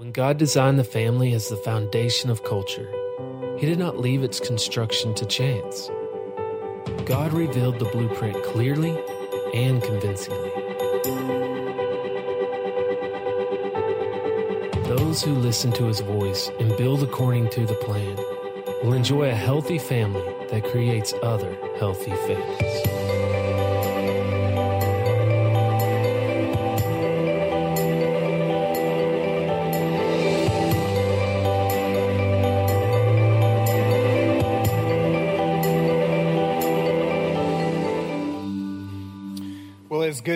When God designed the family as the foundation of culture, He did not leave its construction to chance. God revealed the blueprint clearly and convincingly. Those who listen to His voice and build according to the plan will enjoy a healthy family that creates other healthy families.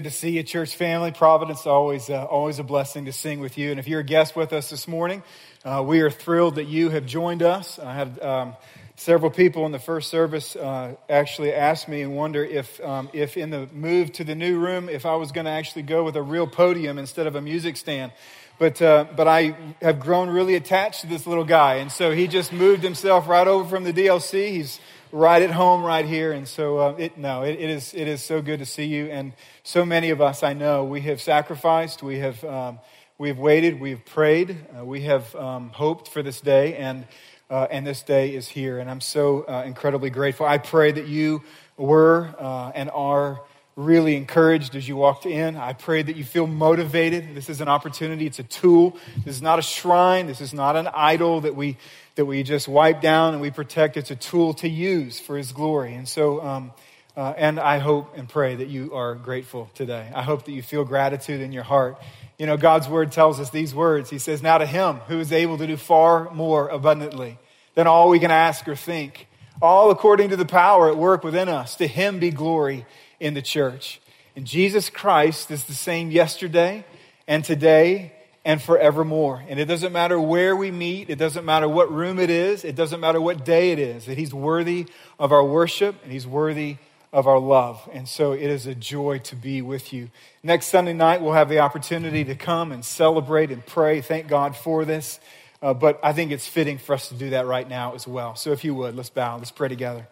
Good to see you, church family. Providence, always, uh, always a blessing to sing with you. And if you're a guest with us this morning, uh, we are thrilled that you have joined us. I had um, several people in the first service uh, actually ask me and wonder if, um, if in the move to the new room, if I was going to actually go with a real podium instead of a music stand. But, uh, but I have grown really attached to this little guy. And so he just moved himself right over from the DLC. He's right at home right here. And so, uh, it, no, it, it, is, it is so good to see you. And so many of us, I know, we have sacrificed, we have, um, we have waited, we have prayed, uh, we have um, hoped for this day, and, uh, and this day is here. And I'm so uh, incredibly grateful. I pray that you were uh, and are really encouraged as you walked in. I pray that you feel motivated. This is an opportunity, it's a tool. This is not a shrine, this is not an idol that we that we just wipe down and we protect. It's a tool to use for His glory. And so, um, uh, and I hope and pray that you are grateful today. I hope that you feel gratitude in your heart. You know, God's word tells us these words. He says, Now to Him who is able to do far more abundantly than all we can ask or think, all according to the power at work within us, to Him be glory in the church. And Jesus Christ is the same yesterday and today and forevermore. And it doesn't matter where we meet, it doesn't matter what room it is, it doesn't matter what day it is, that He's worthy of our worship and He's worthy of our love. And so it is a joy to be with you. Next Sunday night, we'll have the opportunity to come and celebrate and pray. Thank God for this. Uh, but I think it's fitting for us to do that right now as well. So if you would, let's bow, let's pray together.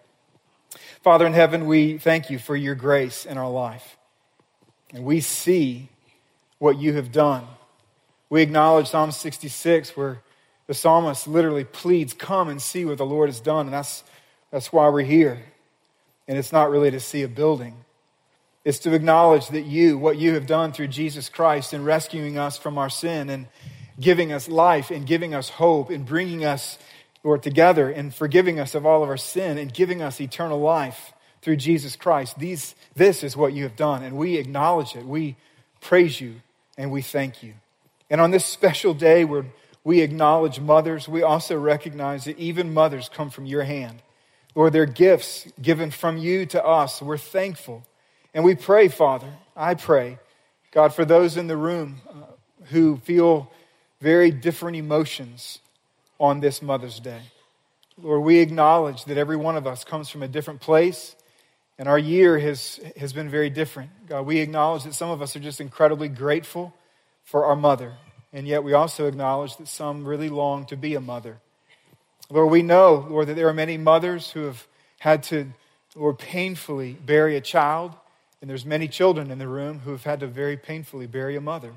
Father in heaven, we thank you for your grace in our life. And we see what you have done we acknowledge Psalm 66, where the psalmist literally pleads, Come and see what the Lord has done. And that's, that's why we're here. And it's not really to see a building, it's to acknowledge that you, what you have done through Jesus Christ in rescuing us from our sin and giving us life and giving us hope and bringing us, Lord, together and forgiving us of all of our sin and giving us eternal life through Jesus Christ. These, this is what you have done, and we acknowledge it. We praise you and we thank you. And on this special day where we acknowledge mothers, we also recognize that even mothers come from your hand. Lord, they're gifts given from you to us. We're thankful. And we pray, Father, I pray, God, for those in the room uh, who feel very different emotions on this Mother's Day. Lord, we acknowledge that every one of us comes from a different place, and our year has, has been very different. God, we acknowledge that some of us are just incredibly grateful for our mother. And yet we also acknowledge that some really long to be a mother. Lord, we know, Lord, that there are many mothers who have had to, Lord, painfully bury a child. And there's many children in the room who have had to very painfully bury a mother.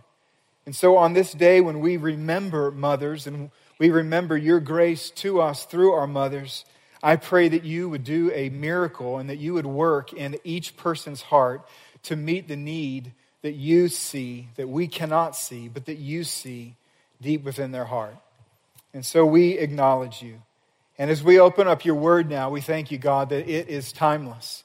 And so on this day, when we remember mothers and we remember your grace to us through our mothers, I pray that you would do a miracle and that you would work in each person's heart to meet the need that you see, that we cannot see, but that you see deep within their heart. And so we acknowledge you. And as we open up your word now, we thank you, God, that it is timeless,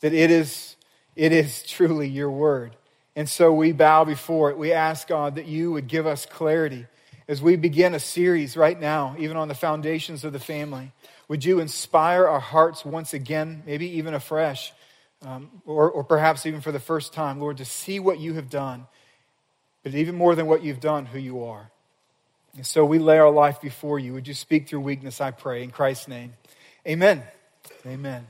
that it is, it is truly your word. And so we bow before it. We ask, God, that you would give us clarity as we begin a series right now, even on the foundations of the family. Would you inspire our hearts once again, maybe even afresh, um, or, or perhaps even for the first time, Lord, to see what you have done, but even more than what you've done, who you are. And so we lay our life before you. Would you speak through weakness, I pray, in Christ's name? Amen. Amen.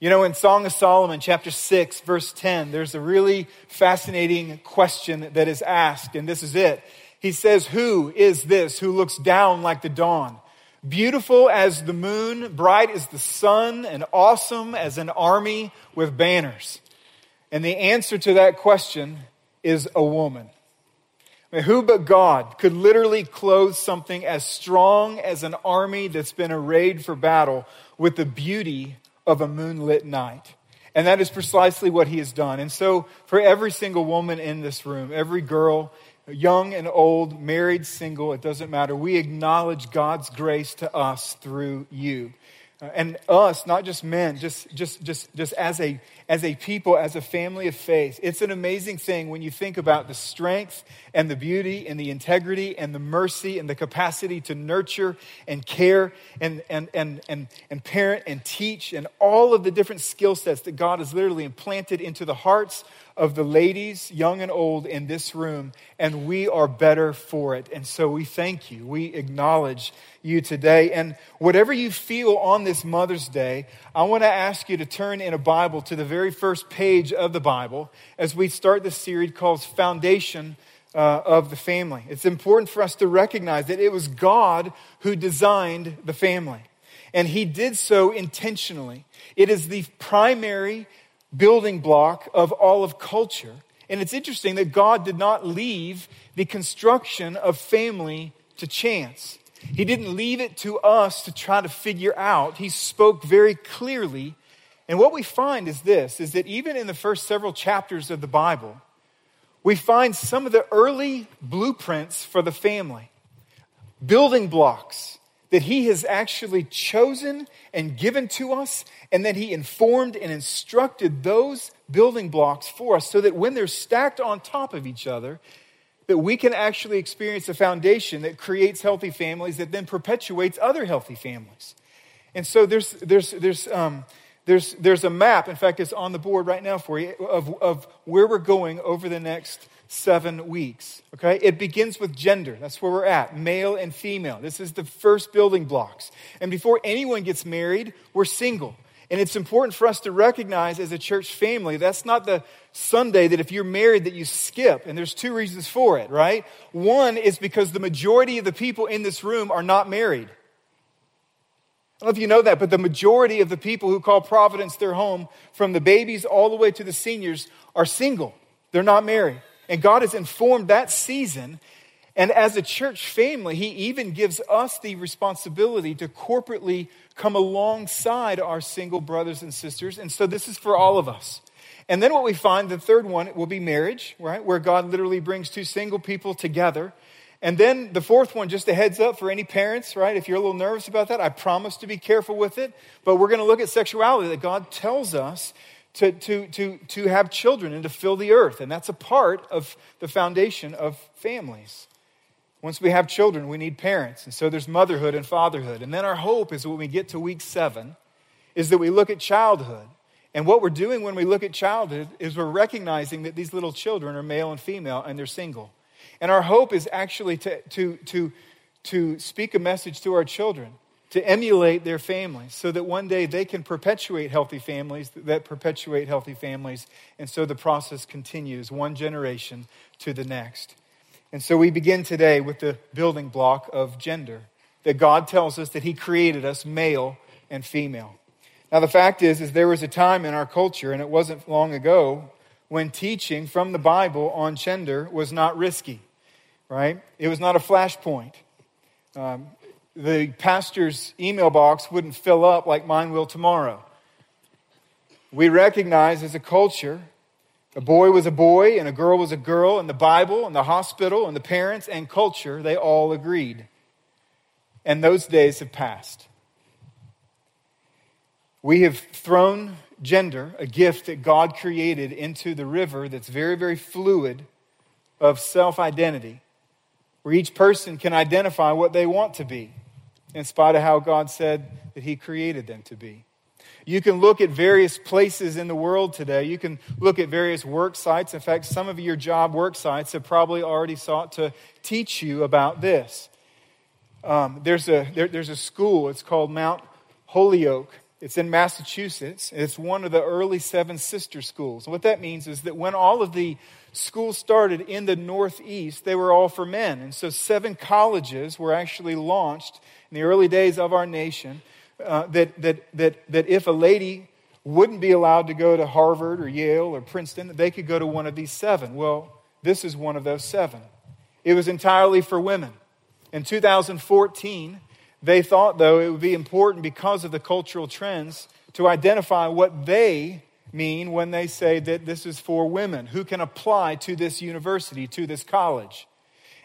You know, in Song of Solomon, chapter 6, verse 10, there's a really fascinating question that is asked, and this is it. He says, Who is this who looks down like the dawn? Beautiful as the moon, bright as the sun, and awesome as an army with banners? And the answer to that question is a woman. I mean, who but God could literally clothe something as strong as an army that's been arrayed for battle with the beauty of a moonlit night? And that is precisely what he has done. And so, for every single woman in this room, every girl, young and old, married, single, it doesn't matter, we acknowledge God's grace to us through you. Uh, and us, not just men, just, just, just, just as, a, as a people, as a family of faith. It's an amazing thing when you think about the strength and the beauty and the integrity and the mercy and the capacity to nurture and care and, and, and, and, and parent and teach and all of the different skill sets that God has literally implanted into the hearts of the ladies, young and old, in this room, and we are better for it. And so we thank you. We acknowledge you today. And whatever you feel on this Mother's Day, I want to ask you to turn in a Bible to the very first page of the Bible as we start this series called Foundation. Uh, of the family. It's important for us to recognize that it was God who designed the family. And he did so intentionally. It is the primary building block of all of culture. And it's interesting that God did not leave the construction of family to chance. He didn't leave it to us to try to figure out. He spoke very clearly. And what we find is this is that even in the first several chapters of the Bible, we find some of the early blueprints for the family, building blocks that he has actually chosen and given to us, and that he informed and instructed those building blocks for us so that when they're stacked on top of each other, that we can actually experience a foundation that creates healthy families that then perpetuates other healthy families. And so there's, there's, there's, um, there's, there's a map, in fact, it's on the board right now for you, of, of where we're going over the next seven weeks. Okay? It begins with gender. That's where we're at male and female. This is the first building blocks. And before anyone gets married, we're single. And it's important for us to recognize as a church family that's not the Sunday that if you're married that you skip. And there's two reasons for it, right? One is because the majority of the people in this room are not married. I don't know if you know that, but the majority of the people who call Providence their home, from the babies all the way to the seniors, are single. They're not married. And God has informed that season. And as a church family, He even gives us the responsibility to corporately come alongside our single brothers and sisters. And so this is for all of us. And then what we find, the third one will be marriage, right? Where God literally brings two single people together. And then the fourth one, just a heads up for any parents, right? If you're a little nervous about that, I promise to be careful with it. But we're going to look at sexuality that God tells us to, to, to, to have children and to fill the earth. And that's a part of the foundation of families. Once we have children, we need parents. And so there's motherhood and fatherhood. And then our hope is when we get to week seven, is that we look at childhood. And what we're doing when we look at childhood is we're recognizing that these little children are male and female and they're single. And our hope is actually to, to, to, to speak a message to our children to emulate their families so that one day they can perpetuate healthy families that perpetuate healthy families. And so the process continues one generation to the next. And so we begin today with the building block of gender that God tells us that He created us male and female. Now, the fact is, is there was a time in our culture, and it wasn't long ago, when teaching from the Bible on gender was not risky, right? It was not a flashpoint. Um, the pastor's email box wouldn't fill up like mine will tomorrow. We recognize as a culture a boy was a boy and a girl was a girl, and the Bible and the hospital and the parents and culture, they all agreed. And those days have passed. We have thrown gender, a gift that God created, into the river that's very, very fluid of self identity, where each person can identify what they want to be in spite of how God said that He created them to be. You can look at various places in the world today. You can look at various work sites. In fact, some of your job work sites have probably already sought to teach you about this. Um, there's, a, there, there's a school, it's called Mount Holyoke. It's in Massachusetts. It's one of the early seven sister schools. what that means is that when all of the schools started in the Northeast, they were all for men. And so seven colleges were actually launched in the early days of our nation uh, that, that, that, that if a lady wouldn't be allowed to go to Harvard or Yale or Princeton, they could go to one of these seven. Well, this is one of those seven. it was entirely for women. In 2014, they thought, though, it would be important because of the cultural trends to identify what they mean when they say that this is for women who can apply to this university, to this college.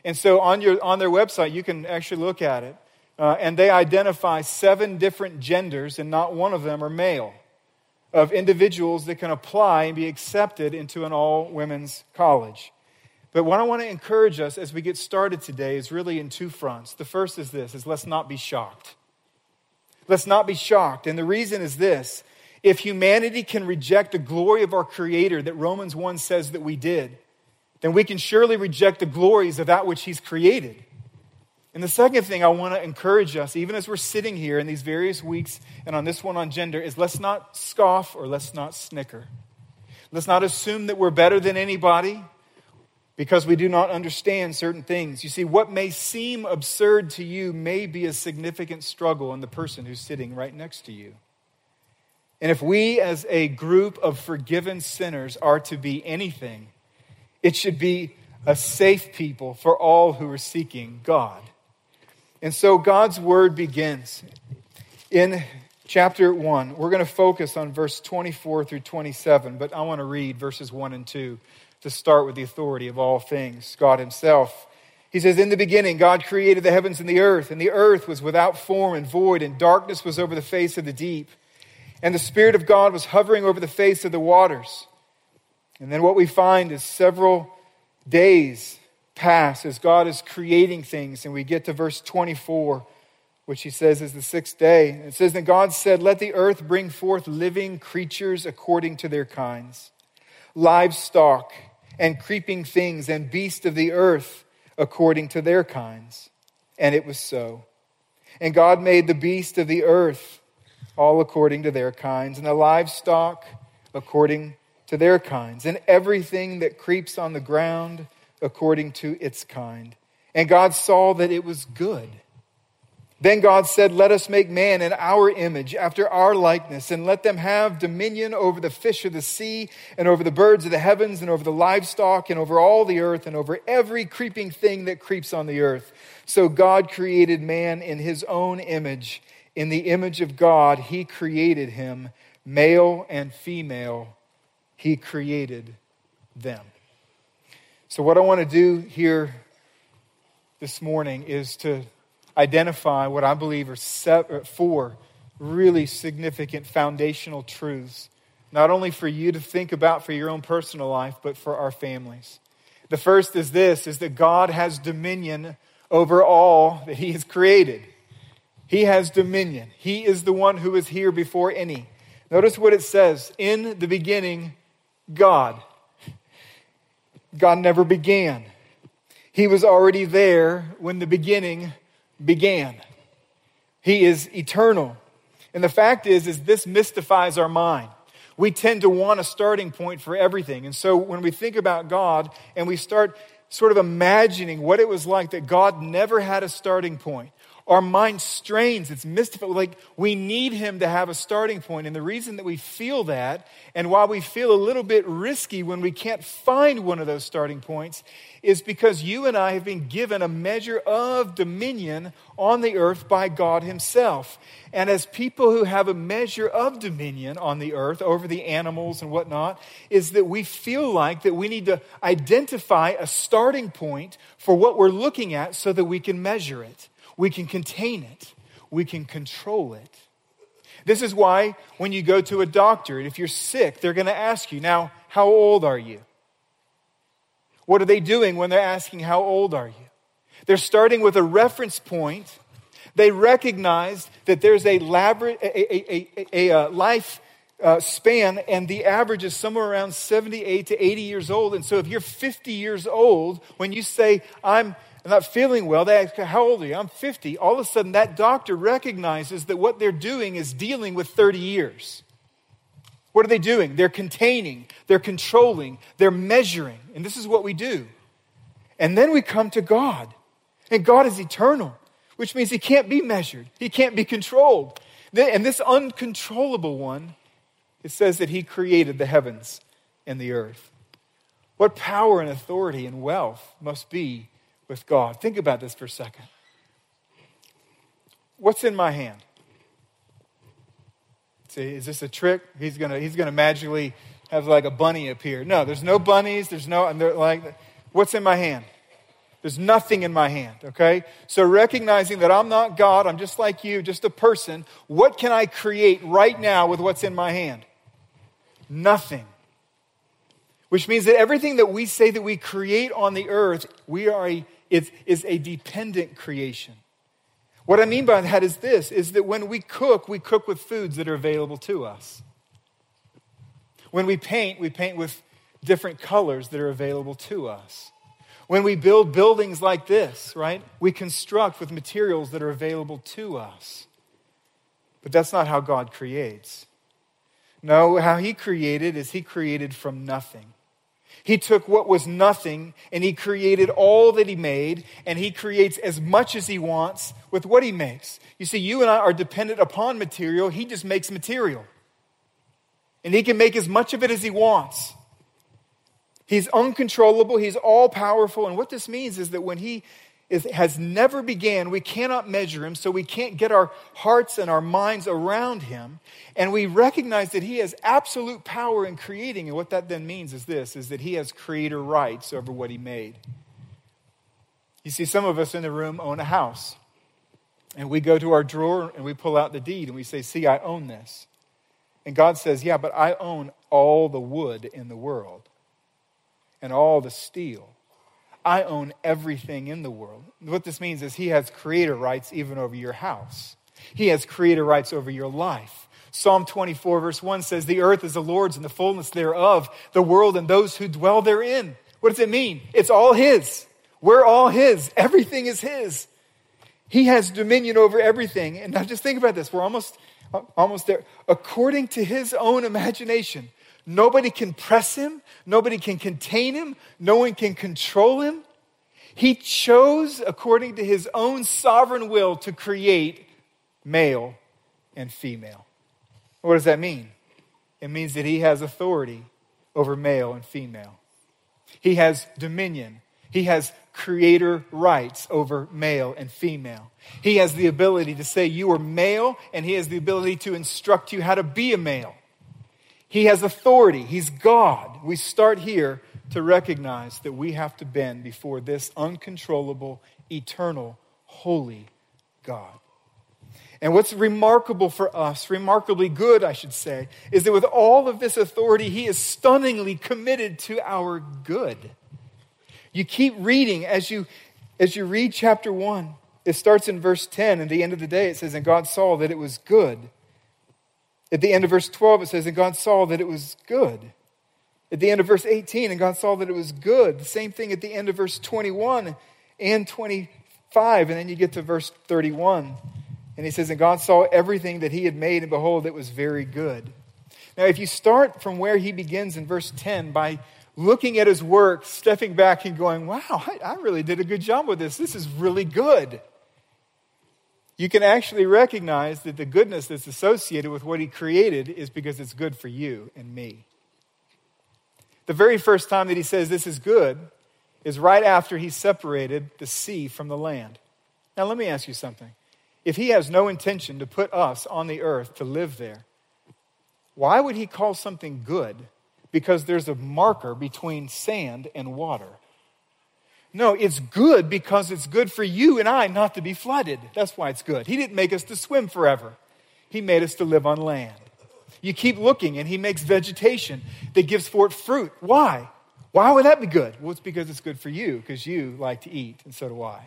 And so on, your, on their website, you can actually look at it. Uh, and they identify seven different genders, and not one of them are male, of individuals that can apply and be accepted into an all women's college. But what I want to encourage us as we get started today is really in two fronts. The first is this is let's not be shocked. Let's not be shocked. And the reason is this. If humanity can reject the glory of our creator that Romans 1 says that we did, then we can surely reject the glories of that which he's created. And the second thing I want to encourage us, even as we're sitting here in these various weeks and on this one on gender, is let's not scoff or let's not snicker. Let's not assume that we're better than anybody because we do not understand certain things. You see, what may seem absurd to you may be a significant struggle in the person who's sitting right next to you. And if we, as a group of forgiven sinners, are to be anything, it should be a safe people for all who are seeking God. And so God's word begins in chapter 1. We're going to focus on verse 24 through 27, but I want to read verses 1 and 2 to start with the authority of all things, God Himself. He says, In the beginning, God created the heavens and the earth, and the earth was without form and void, and darkness was over the face of the deep. And the Spirit of God was hovering over the face of the waters. And then what we find is several days pass as God is creating things, and we get to verse 24, which he says is the sixth day. It says, Then God said, Let the earth bring forth living creatures according to their kinds, livestock and creeping things and beasts of the earth according to their kinds. And it was so. And God made the beasts of the earth all according to their kinds, and the livestock according to their kinds, and everything that creeps on the ground according to its kind. And God saw that it was good. Then God said, Let us make man in our image, after our likeness, and let them have dominion over the fish of the sea, and over the birds of the heavens, and over the livestock, and over all the earth, and over every creeping thing that creeps on the earth. So God created man in his own image. In the image of God, he created him, male and female, he created them. So, what I want to do here this morning is to identify what I believe are seven, uh, four really significant foundational truths, not only for you to think about for your own personal life, but for our families. The first is this is that God has dominion over all that he has created. He has dominion. He is the one who is here before any. Notice what it says, in the beginning God. God never began. He was already there when the beginning began. He is eternal. And the fact is, is this mystifies our mind. We tend to want a starting point for everything. And so when we think about God and we start sort of imagining what it was like that God never had a starting point, our mind strains. It's mystified. Like we need him to have a starting point. And the reason that we feel that, and why we feel a little bit risky when we can't find one of those starting points, is because you and I have been given a measure of dominion on the earth by God Himself. And as people who have a measure of dominion on the earth over the animals and whatnot, is that we feel like that we need to identify a starting point for what we're looking at so that we can measure it. We can contain it. We can control it. This is why when you go to a doctor, if you're sick, they're going to ask you, now, how old are you? What are they doing when they're asking, how old are you? They're starting with a reference point. They recognize that there's a, a, a, a, a life uh, span, and the average is somewhere around 78 to 80 years old. And so if you're 50 years old, when you say, I'm and not feeling well, they ask, How old are you? I'm 50. All of a sudden, that doctor recognizes that what they're doing is dealing with 30 years. What are they doing? They're containing, they're controlling, they're measuring. And this is what we do. And then we come to God. And God is eternal, which means He can't be measured, He can't be controlled. And this uncontrollable one, it says that He created the heavens and the earth. What power and authority and wealth must be with God. Think about this for a second. What's in my hand? See, is this a trick? He's gonna he's gonna magically have like a bunny appear. No, there's no bunnies. There's no and they're like. What's in my hand? There's nothing in my hand, okay? So recognizing that I'm not God, I'm just like you, just a person, what can I create right now with what's in my hand? Nothing. Which means that everything that we say that we create on the earth, we are a, is, is a dependent creation. What I mean by that is this is that when we cook, we cook with foods that are available to us. When we paint, we paint with different colors that are available to us. When we build buildings like this, right, we construct with materials that are available to us. But that's not how God creates. No, how He created is He created from nothing. He took what was nothing and He created all that He made, and He creates as much as He wants with what He makes. You see, you and I are dependent upon material, He just makes material. And He can make as much of it as He wants. He's uncontrollable, He's all powerful. And what this means is that when He is, has never began, we cannot measure Him, so we can't get our hearts and our minds around Him. And we recognize that He has absolute power in creating. And what that then means is this is that He has creator rights over what He made. You see, some of us in the room own a house. And we go to our drawer and we pull out the deed and we say, See, I own this. And God says, Yeah, but I own all the wood in the world and all the steel. I own everything in the world. What this means is He has creator rights even over your house, He has creator rights over your life. Psalm 24, verse 1 says, The earth is the Lord's and the fullness thereof, the world and those who dwell therein. What does it mean? It's all His. We're all His. Everything is His. He has dominion over everything. And now just think about this. We're almost, almost there. According to His own imagination, Nobody can press him, nobody can contain him, no one can control him. He chose, according to his own sovereign will, to create male and female. What does that mean? It means that he has authority over male and female. He has dominion. He has creator rights over male and female. He has the ability to say you are male, and he has the ability to instruct you how to be a male. He has authority. He's God. We start here to recognize that we have to bend before this uncontrollable, eternal, holy God. And what's remarkable for us, remarkably good, I should say, is that with all of this authority, he is stunningly committed to our good. You keep reading as you as you read chapter 1. It starts in verse 10, and at the end of the day, it says, And God saw that it was good. At the end of verse 12, it says, And God saw that it was good. At the end of verse 18, and God saw that it was good. The same thing at the end of verse 21 and 25. And then you get to verse 31. And he says, And God saw everything that he had made, and behold, it was very good. Now, if you start from where he begins in verse 10 by looking at his work, stepping back and going, Wow, I, I really did a good job with this. This is really good you can actually recognize that the goodness that's associated with what he created is because it's good for you and me. The very first time that he says this is good is right after he separated the sea from the land. Now, let me ask you something. If he has no intention to put us on the earth to live there, why would he call something good? Because there's a marker between sand and water. No, it's good because it's good for you and I not to be flooded. That's why it's good. He didn't make us to swim forever, He made us to live on land. You keep looking, and He makes vegetation that gives forth fruit. Why? Why would that be good? Well, it's because it's good for you, because you like to eat, and so do I.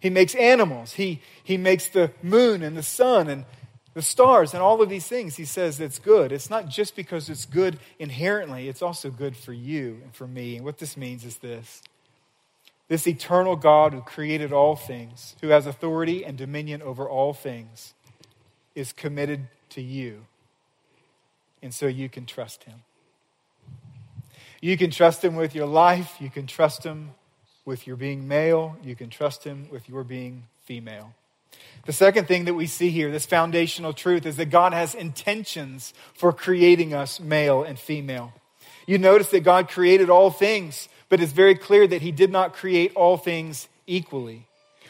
He makes animals. He, he makes the moon and the sun and the stars and all of these things. He says it's good. It's not just because it's good inherently, it's also good for you and for me. And what this means is this this eternal God who created all things, who has authority and dominion over all things, is committed to you. And so you can trust him. You can trust him with your life. You can trust him with your being male. You can trust him with your being female. The second thing that we see here, this foundational truth, is that God has intentions for creating us male and female. You notice that God created all things but it's very clear that he did not create all things equally.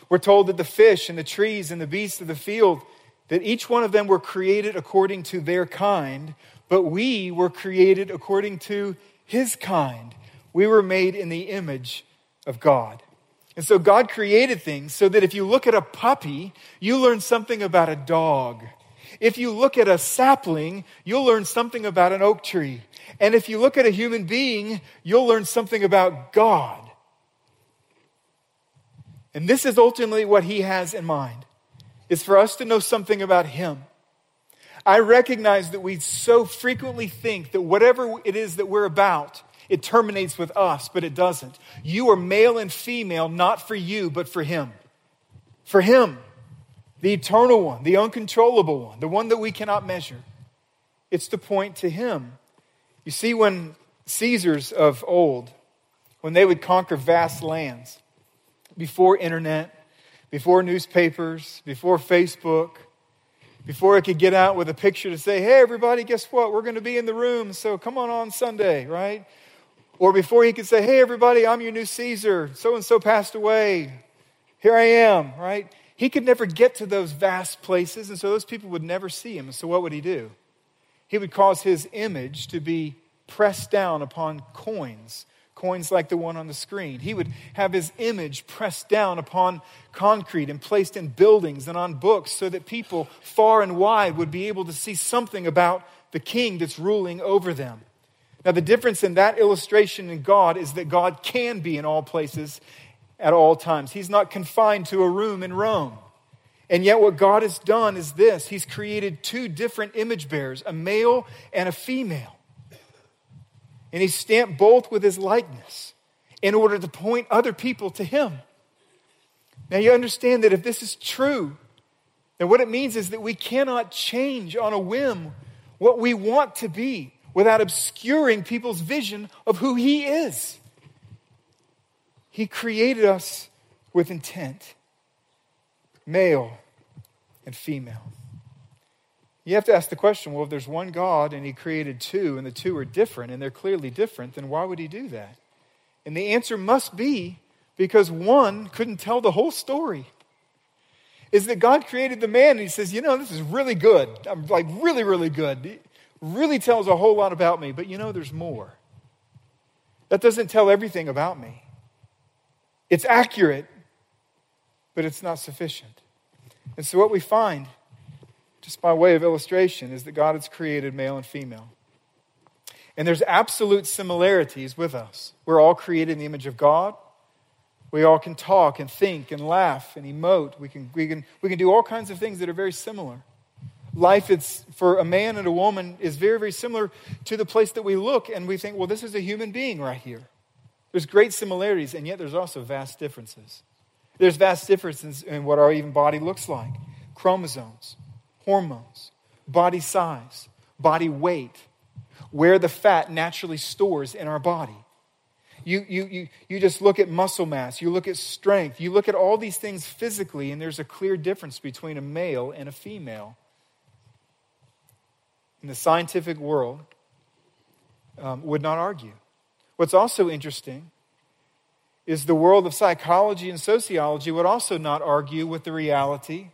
We're told that the fish and the trees and the beasts of the field, that each one of them were created according to their kind, but we were created according to his kind. We were made in the image of God. And so God created things so that if you look at a puppy, you learn something about a dog. If you look at a sapling, you'll learn something about an oak tree. And if you look at a human being, you'll learn something about God. And this is ultimately what he has in mind. Is for us to know something about him. I recognize that we so frequently think that whatever it is that we're about, it terminates with us, but it doesn't. You are male and female, not for you, but for him. For him, the eternal one, the uncontrollable one, the one that we cannot measure. It's to point to him. You see, when Caesars of old, when they would conquer vast lands, before internet, before newspapers, before Facebook, before it could get out with a picture to say, hey, everybody, guess what? We're going to be in the room, so come on on Sunday, right? Or before he could say, hey, everybody, I'm your new Caesar. So and so passed away. Here I am, right? He could never get to those vast places, and so those people would never see him. So what would he do? he would cause his image to be pressed down upon coins, coins like the one on the screen. He would have his image pressed down upon concrete and placed in buildings and on books so that people far and wide would be able to see something about the king that's ruling over them. Now, the difference in that illustration in God is that God can be in all places at all times. He's not confined to a room in Rome. And yet, what God has done is this He's created two different image bearers, a male and a female. And He stamped both with His likeness in order to point other people to Him. Now, you understand that if this is true, then what it means is that we cannot change on a whim what we want to be without obscuring people's vision of who He is. He created us with intent male and female. You have to ask the question well, if there's one God and he created two and the two are different and they're clearly different, then why would he do that? And the answer must be because one couldn't tell the whole story. Is that God created the man and he says, you know, this is really good. I'm like really, really good. It really tells a whole lot about me, but you know, there's more. That doesn't tell everything about me. It's accurate, but it's not sufficient. And so, what we find, just by way of illustration, is that God has created male and female. And there's absolute similarities with us. We're all created in the image of God. We all can talk and think and laugh and emote. We can, we can, we can do all kinds of things that are very similar. Life it's, for a man and a woman is very, very similar to the place that we look and we think, well, this is a human being right here. There's great similarities, and yet there's also vast differences. There's vast differences in what our even body looks like chromosomes, hormones, body size, body weight, where the fat naturally stores in our body. You, you, you, you just look at muscle mass, you look at strength, you look at all these things physically, and there's a clear difference between a male and a female. In the scientific world, um, would not argue. What's also interesting is the world of psychology and sociology would also not argue with the reality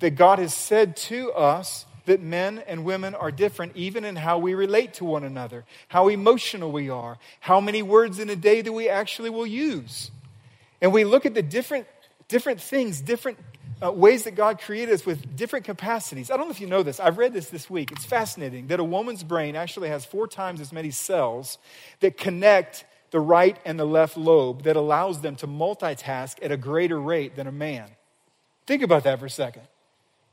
that God has said to us that men and women are different even in how we relate to one another, how emotional we are, how many words in a day that we actually will use. And we look at the different, different things, different uh, ways that God created us with different capacities. I don't know if you know this. I've read this this week. It's fascinating that a woman's brain actually has four times as many cells that connect the right and the left lobe that allows them to multitask at a greater rate than a man. Think about that for a second,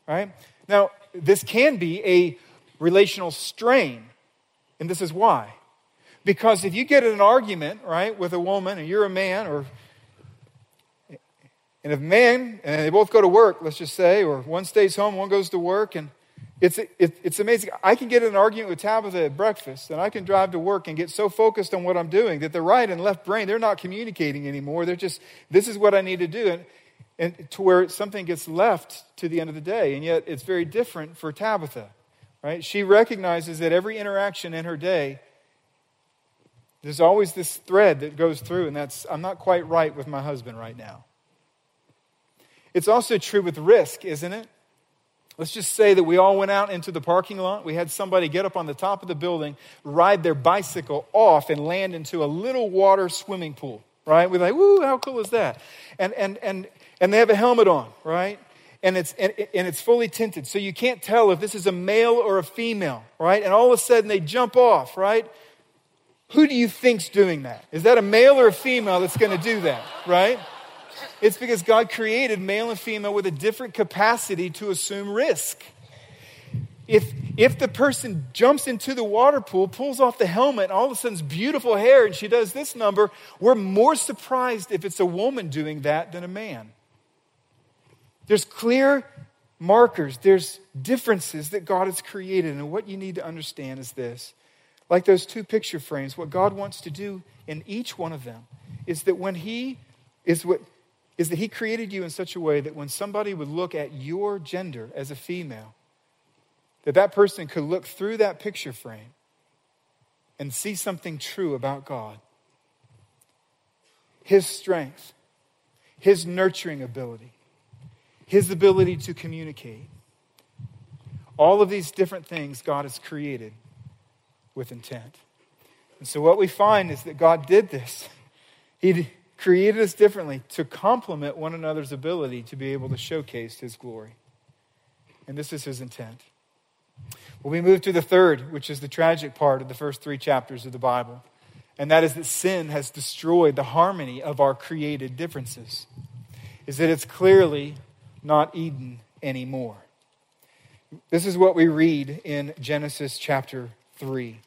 right? Now, this can be a relational strain, and this is why. Because if you get in an argument, right, with a woman and you're a man, or and if men and they both go to work, let's just say, or one stays home, one goes to work, and it's, it, it's amazing. I can get in an argument with Tabitha at breakfast, and I can drive to work and get so focused on what I'm doing that the right and left brain, they're not communicating anymore. They're just, this is what I need to do. And, and to where something gets left to the end of the day. And yet it's very different for Tabitha, right? She recognizes that every interaction in her day There's always this thread that goes through, and that's I'm not quite right with my husband right now. It's also true with risk, isn't it? Let's just say that we all went out into the parking lot. We had somebody get up on the top of the building, ride their bicycle off, and land into a little water swimming pool, right? We're like, woo, how cool is that? And, and, and, and they have a helmet on, right? And it's, and, and it's fully tinted. So you can't tell if this is a male or a female, right? And all of a sudden they jump off, right? Who do you think's doing that? Is that a male or a female that's going to do that, right? It's because God created male and female with a different capacity to assume risk. If, if the person jumps into the water pool, pulls off the helmet, all of a sudden beautiful hair, and she does this number, we're more surprised if it's a woman doing that than a man. There's clear markers, there's differences that God has created. And what you need to understand is this like those two picture frames, what God wants to do in each one of them is that when He is what is that He created you in such a way that when somebody would look at your gender as a female, that that person could look through that picture frame and see something true about God. His strength, His nurturing ability, His ability to communicate. All of these different things God has created with intent. And so, what we find is that God did this. He created us differently to complement one another's ability to be able to showcase His glory. And this is His intent. Well, we move to the third, which is the tragic part of the first three chapters of the Bible. And that is that sin has destroyed the harmony of our created differences. Is that it's clearly not Eden anymore. This is what we read in Genesis chapter 3.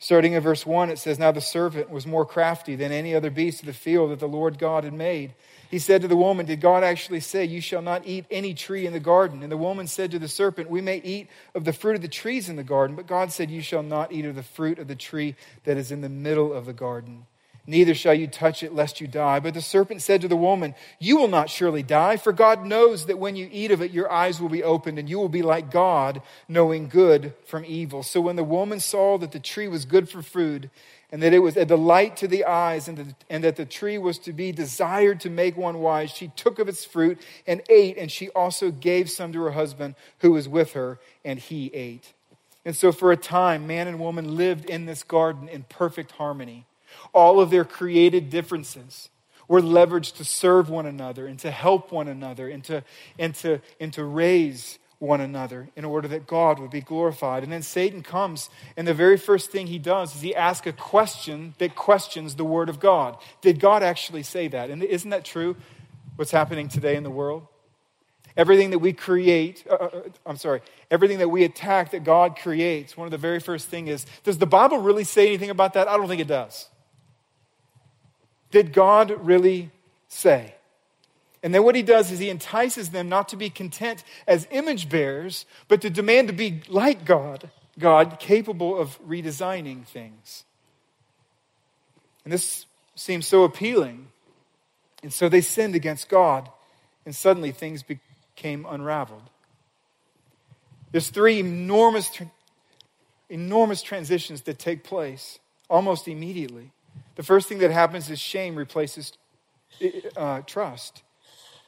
Starting in verse 1, it says, Now the serpent was more crafty than any other beast of the field that the Lord God had made. He said to the woman, Did God actually say, You shall not eat any tree in the garden? And the woman said to the serpent, We may eat of the fruit of the trees in the garden, but God said, You shall not eat of the fruit of the tree that is in the middle of the garden neither shall you touch it lest you die. But the serpent said to the woman, You will not surely die, for God knows that when you eat of it, your eyes will be opened, and you will be like God, knowing good from evil. So when the woman saw that the tree was good for food, and that it was a delight to the eyes, and, the, and that the tree was to be desired to make one wise, she took of its fruit and ate, and she also gave some to her husband who was with her, and he ate. And so for a time, man and woman lived in this garden in perfect harmony all of their created differences were leveraged to serve one another and to help one another and to, and to, and to raise one another in order that God would be glorified. And then Satan comes, and the very first thing he does is he asks a question that questions the Word of God. Did God actually say that? And isn't that true? What's happening today in the world? Everything that we create, uh, uh, I'm sorry, everything that we attack that God creates, one of the very first thing is, does the Bible really say anything about that? I don't think it does. Did God really say? And then what he does is he entices them not to be content as image bearers, but to demand to be like God, God capable of redesigning things. And this seems so appealing. And so they sinned against God, and suddenly things became unraveled. There's three enormous, enormous transitions that take place almost immediately. The first thing that happens is shame replaces uh, trust.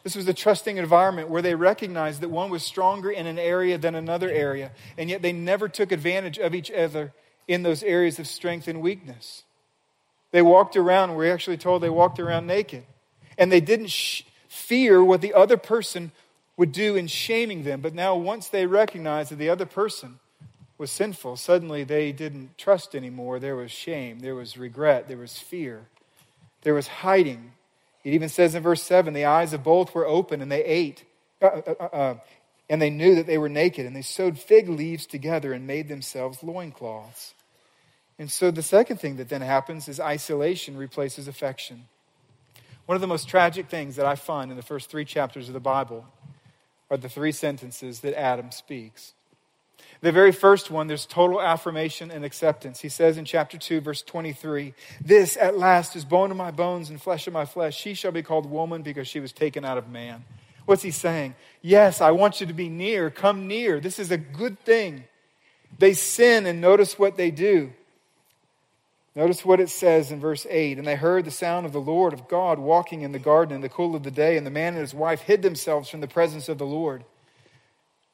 This was a trusting environment where they recognized that one was stronger in an area than another area, and yet they never took advantage of each other in those areas of strength and weakness. They walked around, we're actually told they walked around naked, and they didn't sh- fear what the other person would do in shaming them. But now, once they recognized that the other person was sinful, suddenly they didn't trust anymore. There was shame, there was regret, there was fear, there was hiding. It even says in verse 7 the eyes of both were open and they ate. Uh, uh, uh, uh, and they knew that they were naked, and they sewed fig leaves together and made themselves loincloths. And so the second thing that then happens is isolation replaces affection. One of the most tragic things that I find in the first three chapters of the Bible are the three sentences that Adam speaks. The very first one, there's total affirmation and acceptance. He says in chapter 2, verse 23, This at last is bone of my bones and flesh of my flesh. She shall be called woman because she was taken out of man. What's he saying? Yes, I want you to be near. Come near. This is a good thing. They sin and notice what they do. Notice what it says in verse 8. And they heard the sound of the Lord of God walking in the garden in the cool of the day, and the man and his wife hid themselves from the presence of the Lord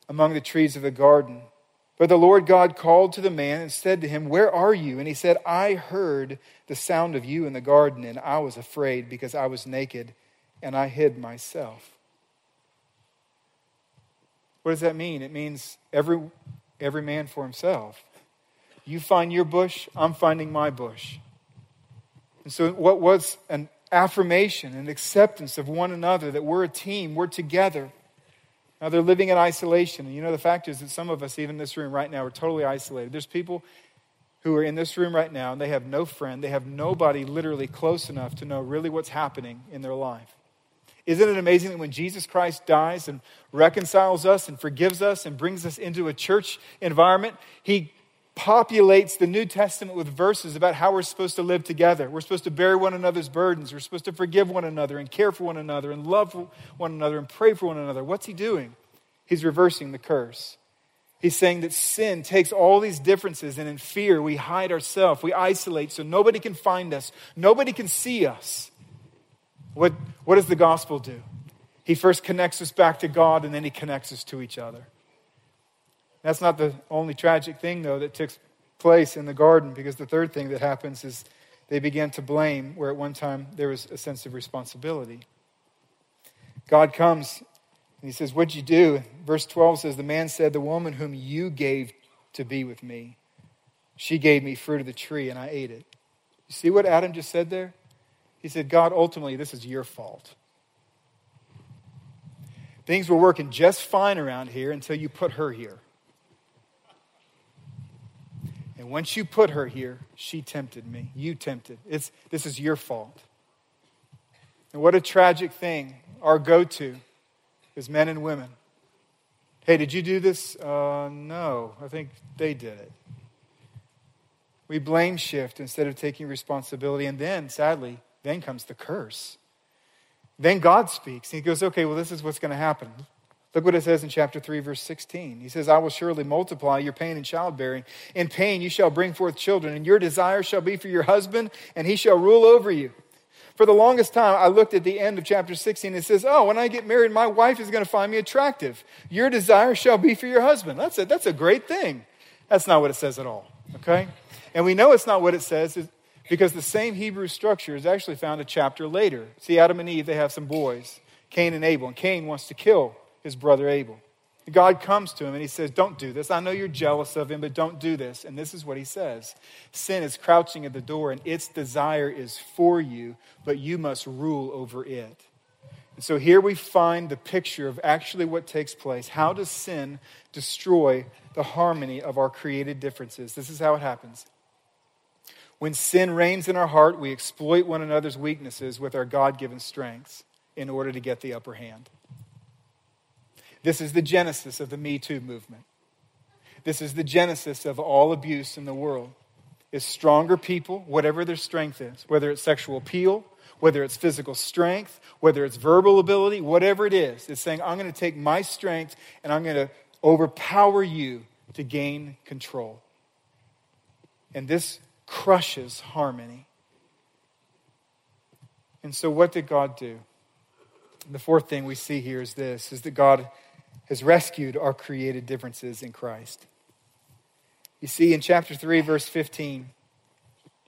among the trees of the garden. But the Lord God called to the man and said to him, Where are you? And he said, I heard the sound of you in the garden, and I was afraid because I was naked, and I hid myself. What does that mean? It means every, every man for himself. You find your bush, I'm finding my bush. And so, what was an affirmation, an acceptance of one another that we're a team, we're together. Now, they're living in isolation. And you know, the fact is that some of us, even in this room right now, are totally isolated. There's people who are in this room right now and they have no friend, they have nobody literally close enough to know really what's happening in their life. Isn't it amazing that when Jesus Christ dies and reconciles us and forgives us and brings us into a church environment, he populates the New Testament with verses about how we're supposed to live together. We're supposed to bear one another's burdens. We're supposed to forgive one another and care for one another and love one another and pray for one another. What's he doing? He's reversing the curse. He's saying that sin takes all these differences, and in fear, we hide ourselves, we isolate so nobody can find us, nobody can see us. What, what does the gospel do? He first connects us back to God and then he connects us to each other. That's not the only tragic thing, though, that took place in the garden, because the third thing that happens is they began to blame where at one time there was a sense of responsibility. God comes and he says, What'd you do? Verse 12 says, The man said, The woman whom you gave to be with me, she gave me fruit of the tree and I ate it. You see what Adam just said there? He said, God, ultimately, this is your fault. Things were working just fine around here until you put her here. And once you put her here, she tempted me. You tempted. It's, this is your fault. And what a tragic thing, our go to is men and women. Hey, did you do this? Uh, no, I think they did it. We blame shift instead of taking responsibility. And then, sadly, then comes the curse. Then God speaks. He goes, okay, well, this is what's going to happen. Look what it says in chapter 3, verse 16. He says, I will surely multiply your pain in childbearing. In pain you shall bring forth children, and your desire shall be for your husband, and he shall rule over you. For the longest time, I looked at the end of chapter 16. and It says, Oh, when I get married, my wife is going to find me attractive. Your desire shall be for your husband. That's a, that's a great thing. That's not what it says at all, okay? And we know it's not what it says because the same Hebrew structure is actually found a chapter later. See, Adam and Eve, they have some boys, Cain and Abel, and Cain wants to kill his brother Abel. God comes to him and he says, Don't do this. I know you're jealous of him, but don't do this. And this is what he says Sin is crouching at the door, and its desire is for you, but you must rule over it. And so here we find the picture of actually what takes place. How does sin destroy the harmony of our created differences? This is how it happens when sin reigns in our heart, we exploit one another's weaknesses with our God given strengths in order to get the upper hand. This is the genesis of the Me Too movement. This is the genesis of all abuse in the world. Is stronger people, whatever their strength is, whether it's sexual appeal, whether it's physical strength, whether it's verbal ability, whatever it is, it's saying, I'm going to take my strength and I'm going to overpower you to gain control. And this crushes harmony. And so what did God do? The fourth thing we see here is this is that God has rescued our created differences in Christ. You see in chapter 3 verse 15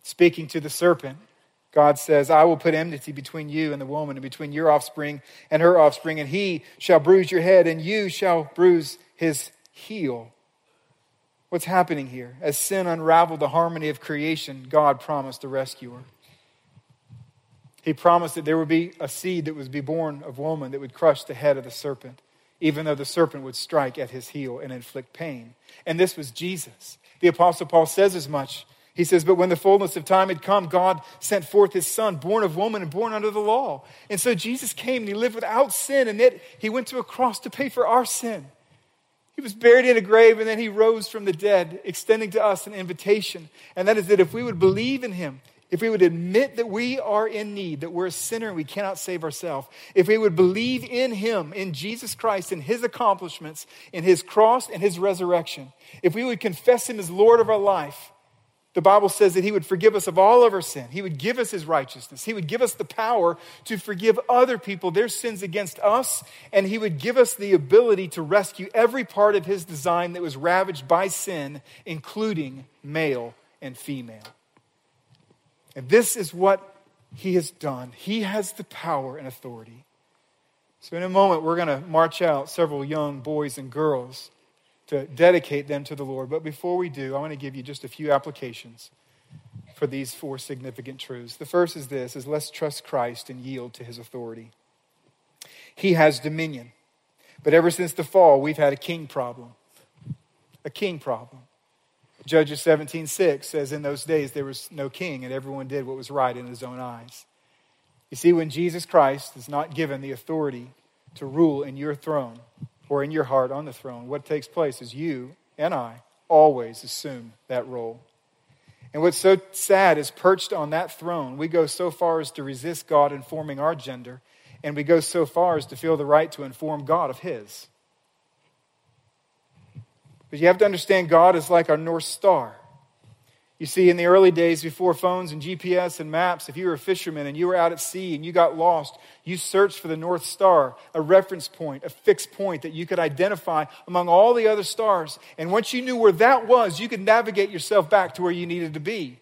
speaking to the serpent God says, I will put enmity between you and the woman, and between your offspring and her offspring, and he shall bruise your head, and you shall bruise his heel. What's happening here? As sin unraveled the harmony of creation, God promised a rescuer. He promised that there would be a seed that would be born of woman that would crush the head of the serpent, even though the serpent would strike at his heel and inflict pain. And this was Jesus. The Apostle Paul says as much. He says, But when the fullness of time had come, God sent forth his son, born of woman and born under the law. And so Jesus came and he lived without sin, and yet he went to a cross to pay for our sin. He was buried in a grave and then he rose from the dead, extending to us an invitation. And that is that if we would believe in him, if we would admit that we are in need, that we're a sinner and we cannot save ourselves, if we would believe in him, in Jesus Christ, in his accomplishments, in his cross and his resurrection, if we would confess him as Lord of our life, The Bible says that He would forgive us of all of our sin. He would give us His righteousness. He would give us the power to forgive other people their sins against us, and He would give us the ability to rescue every part of His design that was ravaged by sin, including male and female. And this is what He has done. He has the power and authority. So, in a moment, we're going to march out several young boys and girls to dedicate them to the Lord. But before we do, I want to give you just a few applications for these four significant truths. The first is this is let's trust Christ and yield to his authority. He has dominion. But ever since the fall, we've had a king problem. A king problem. Judges 17:6 says in those days there was no king and everyone did what was right in his own eyes. You see when Jesus Christ is not given the authority to rule in your throne, or in your heart on the throne, what takes place is you and I always assume that role. And what's so sad is perched on that throne, we go so far as to resist God informing our gender, and we go so far as to feel the right to inform God of His. But you have to understand God is like our North Star. You see, in the early days before phones and GPS and maps, if you were a fisherman and you were out at sea and you got lost, you searched for the North Star, a reference point, a fixed point that you could identify among all the other stars. And once you knew where that was, you could navigate yourself back to where you needed to be.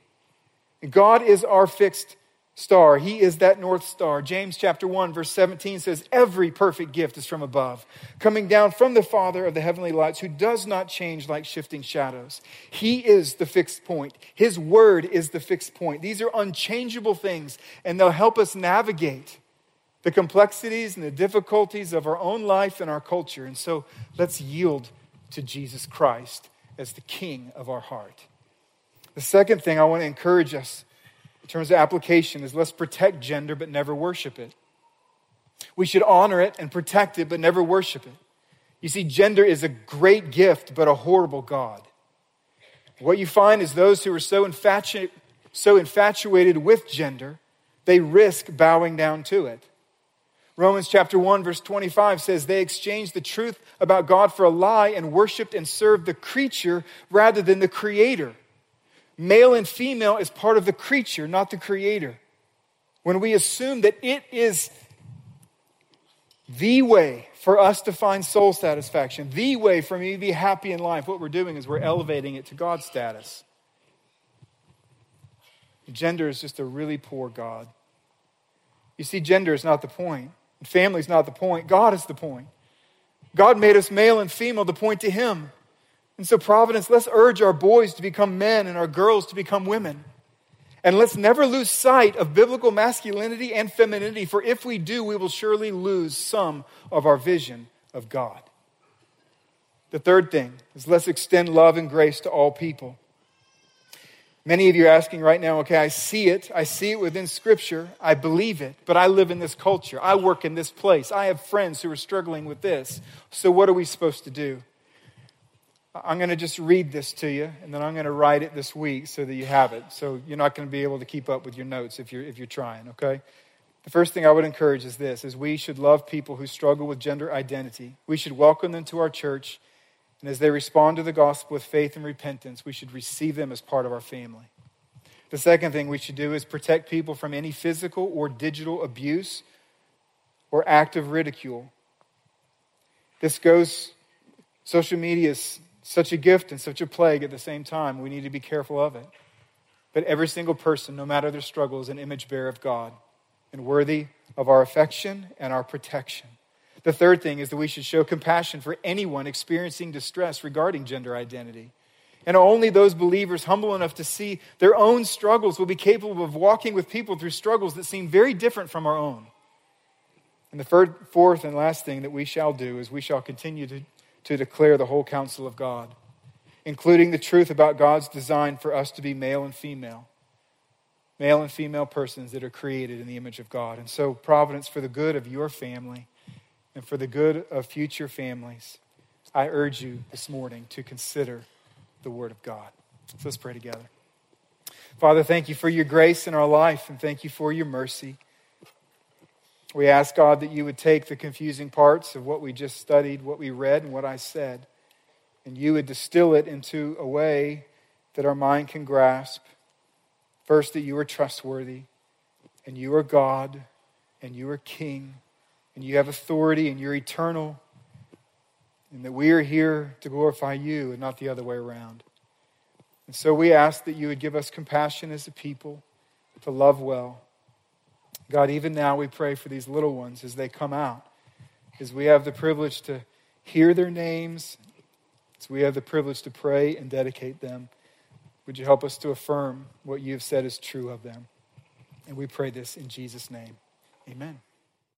And God is our fixed star. He is that North Star. James chapter 1 verse 17 says, Every perfect gift is from above, coming down from the Father of the heavenly lights, who does not change like shifting shadows. He is the fixed point. His word is the fixed point. These are unchangeable things, and they'll help us navigate the complexities and the difficulties of our own life and our culture. And so let's yield to Jesus Christ as the King of our heart. The second thing I want to encourage us in terms of application is let's protect gender but never worship it. We should honor it and protect it but never worship it. You see, gender is a great gift but a horrible God. What you find is those who are so, so infatuated with gender, they risk bowing down to it. Romans chapter 1 verse 25 says they exchanged the truth about God for a lie and worshiped and served the creature rather than the creator. Male and female is part of the creature, not the creator. When we assume that it is the way for us to find soul satisfaction, the way for me to be happy in life, what we're doing is we're elevating it to God's status. Gender is just a really poor God. You see, gender is not the point. Family is not the point. God is the point. God made us male and female to point to Him. And so, Providence, let's urge our boys to become men and our girls to become women. And let's never lose sight of biblical masculinity and femininity, for if we do, we will surely lose some of our vision of God. The third thing is let's extend love and grace to all people. Many of you are asking right now, okay, I see it. I see it within Scripture. I believe it, but I live in this culture. I work in this place. I have friends who are struggling with this. So, what are we supposed to do? I'm going to just read this to you, and then I'm going to write it this week so that you have it. So you're not going to be able to keep up with your notes if you're, if you're trying, okay? The first thing I would encourage is this, is we should love people who struggle with gender identity. We should welcome them to our church, and as they respond to the gospel with faith and repentance, we should receive them as part of our family. The second thing we should do is protect people from any physical or digital abuse or act of ridicule. This goes, social media is such a gift and such a plague at the same time. We need to be careful of it. But every single person, no matter their struggle, is an image bearer of God and worthy of our affection and our protection. The third thing is that we should show compassion for anyone experiencing distress regarding gender identity. And only those believers humble enough to see their own struggles will be capable of walking with people through struggles that seem very different from our own. And the fourth and last thing that we shall do is we shall continue to to declare the whole counsel of God, including the truth about God's design for us to be male and female, male and female persons that are created in the image of God. And so, Providence, for the good of your family and for the good of future families, I urge you this morning to consider the Word of God. So let's pray together. Father, thank you for your grace in our life and thank you for your mercy. We ask, God, that you would take the confusing parts of what we just studied, what we read, and what I said, and you would distill it into a way that our mind can grasp. First, that you are trustworthy, and you are God, and you are King, and you have authority, and you're eternal, and that we are here to glorify you and not the other way around. And so we ask that you would give us compassion as a people to love well. God, even now we pray for these little ones as they come out, as we have the privilege to hear their names, as we have the privilege to pray and dedicate them. Would you help us to affirm what you have said is true of them? And we pray this in Jesus' name. Amen.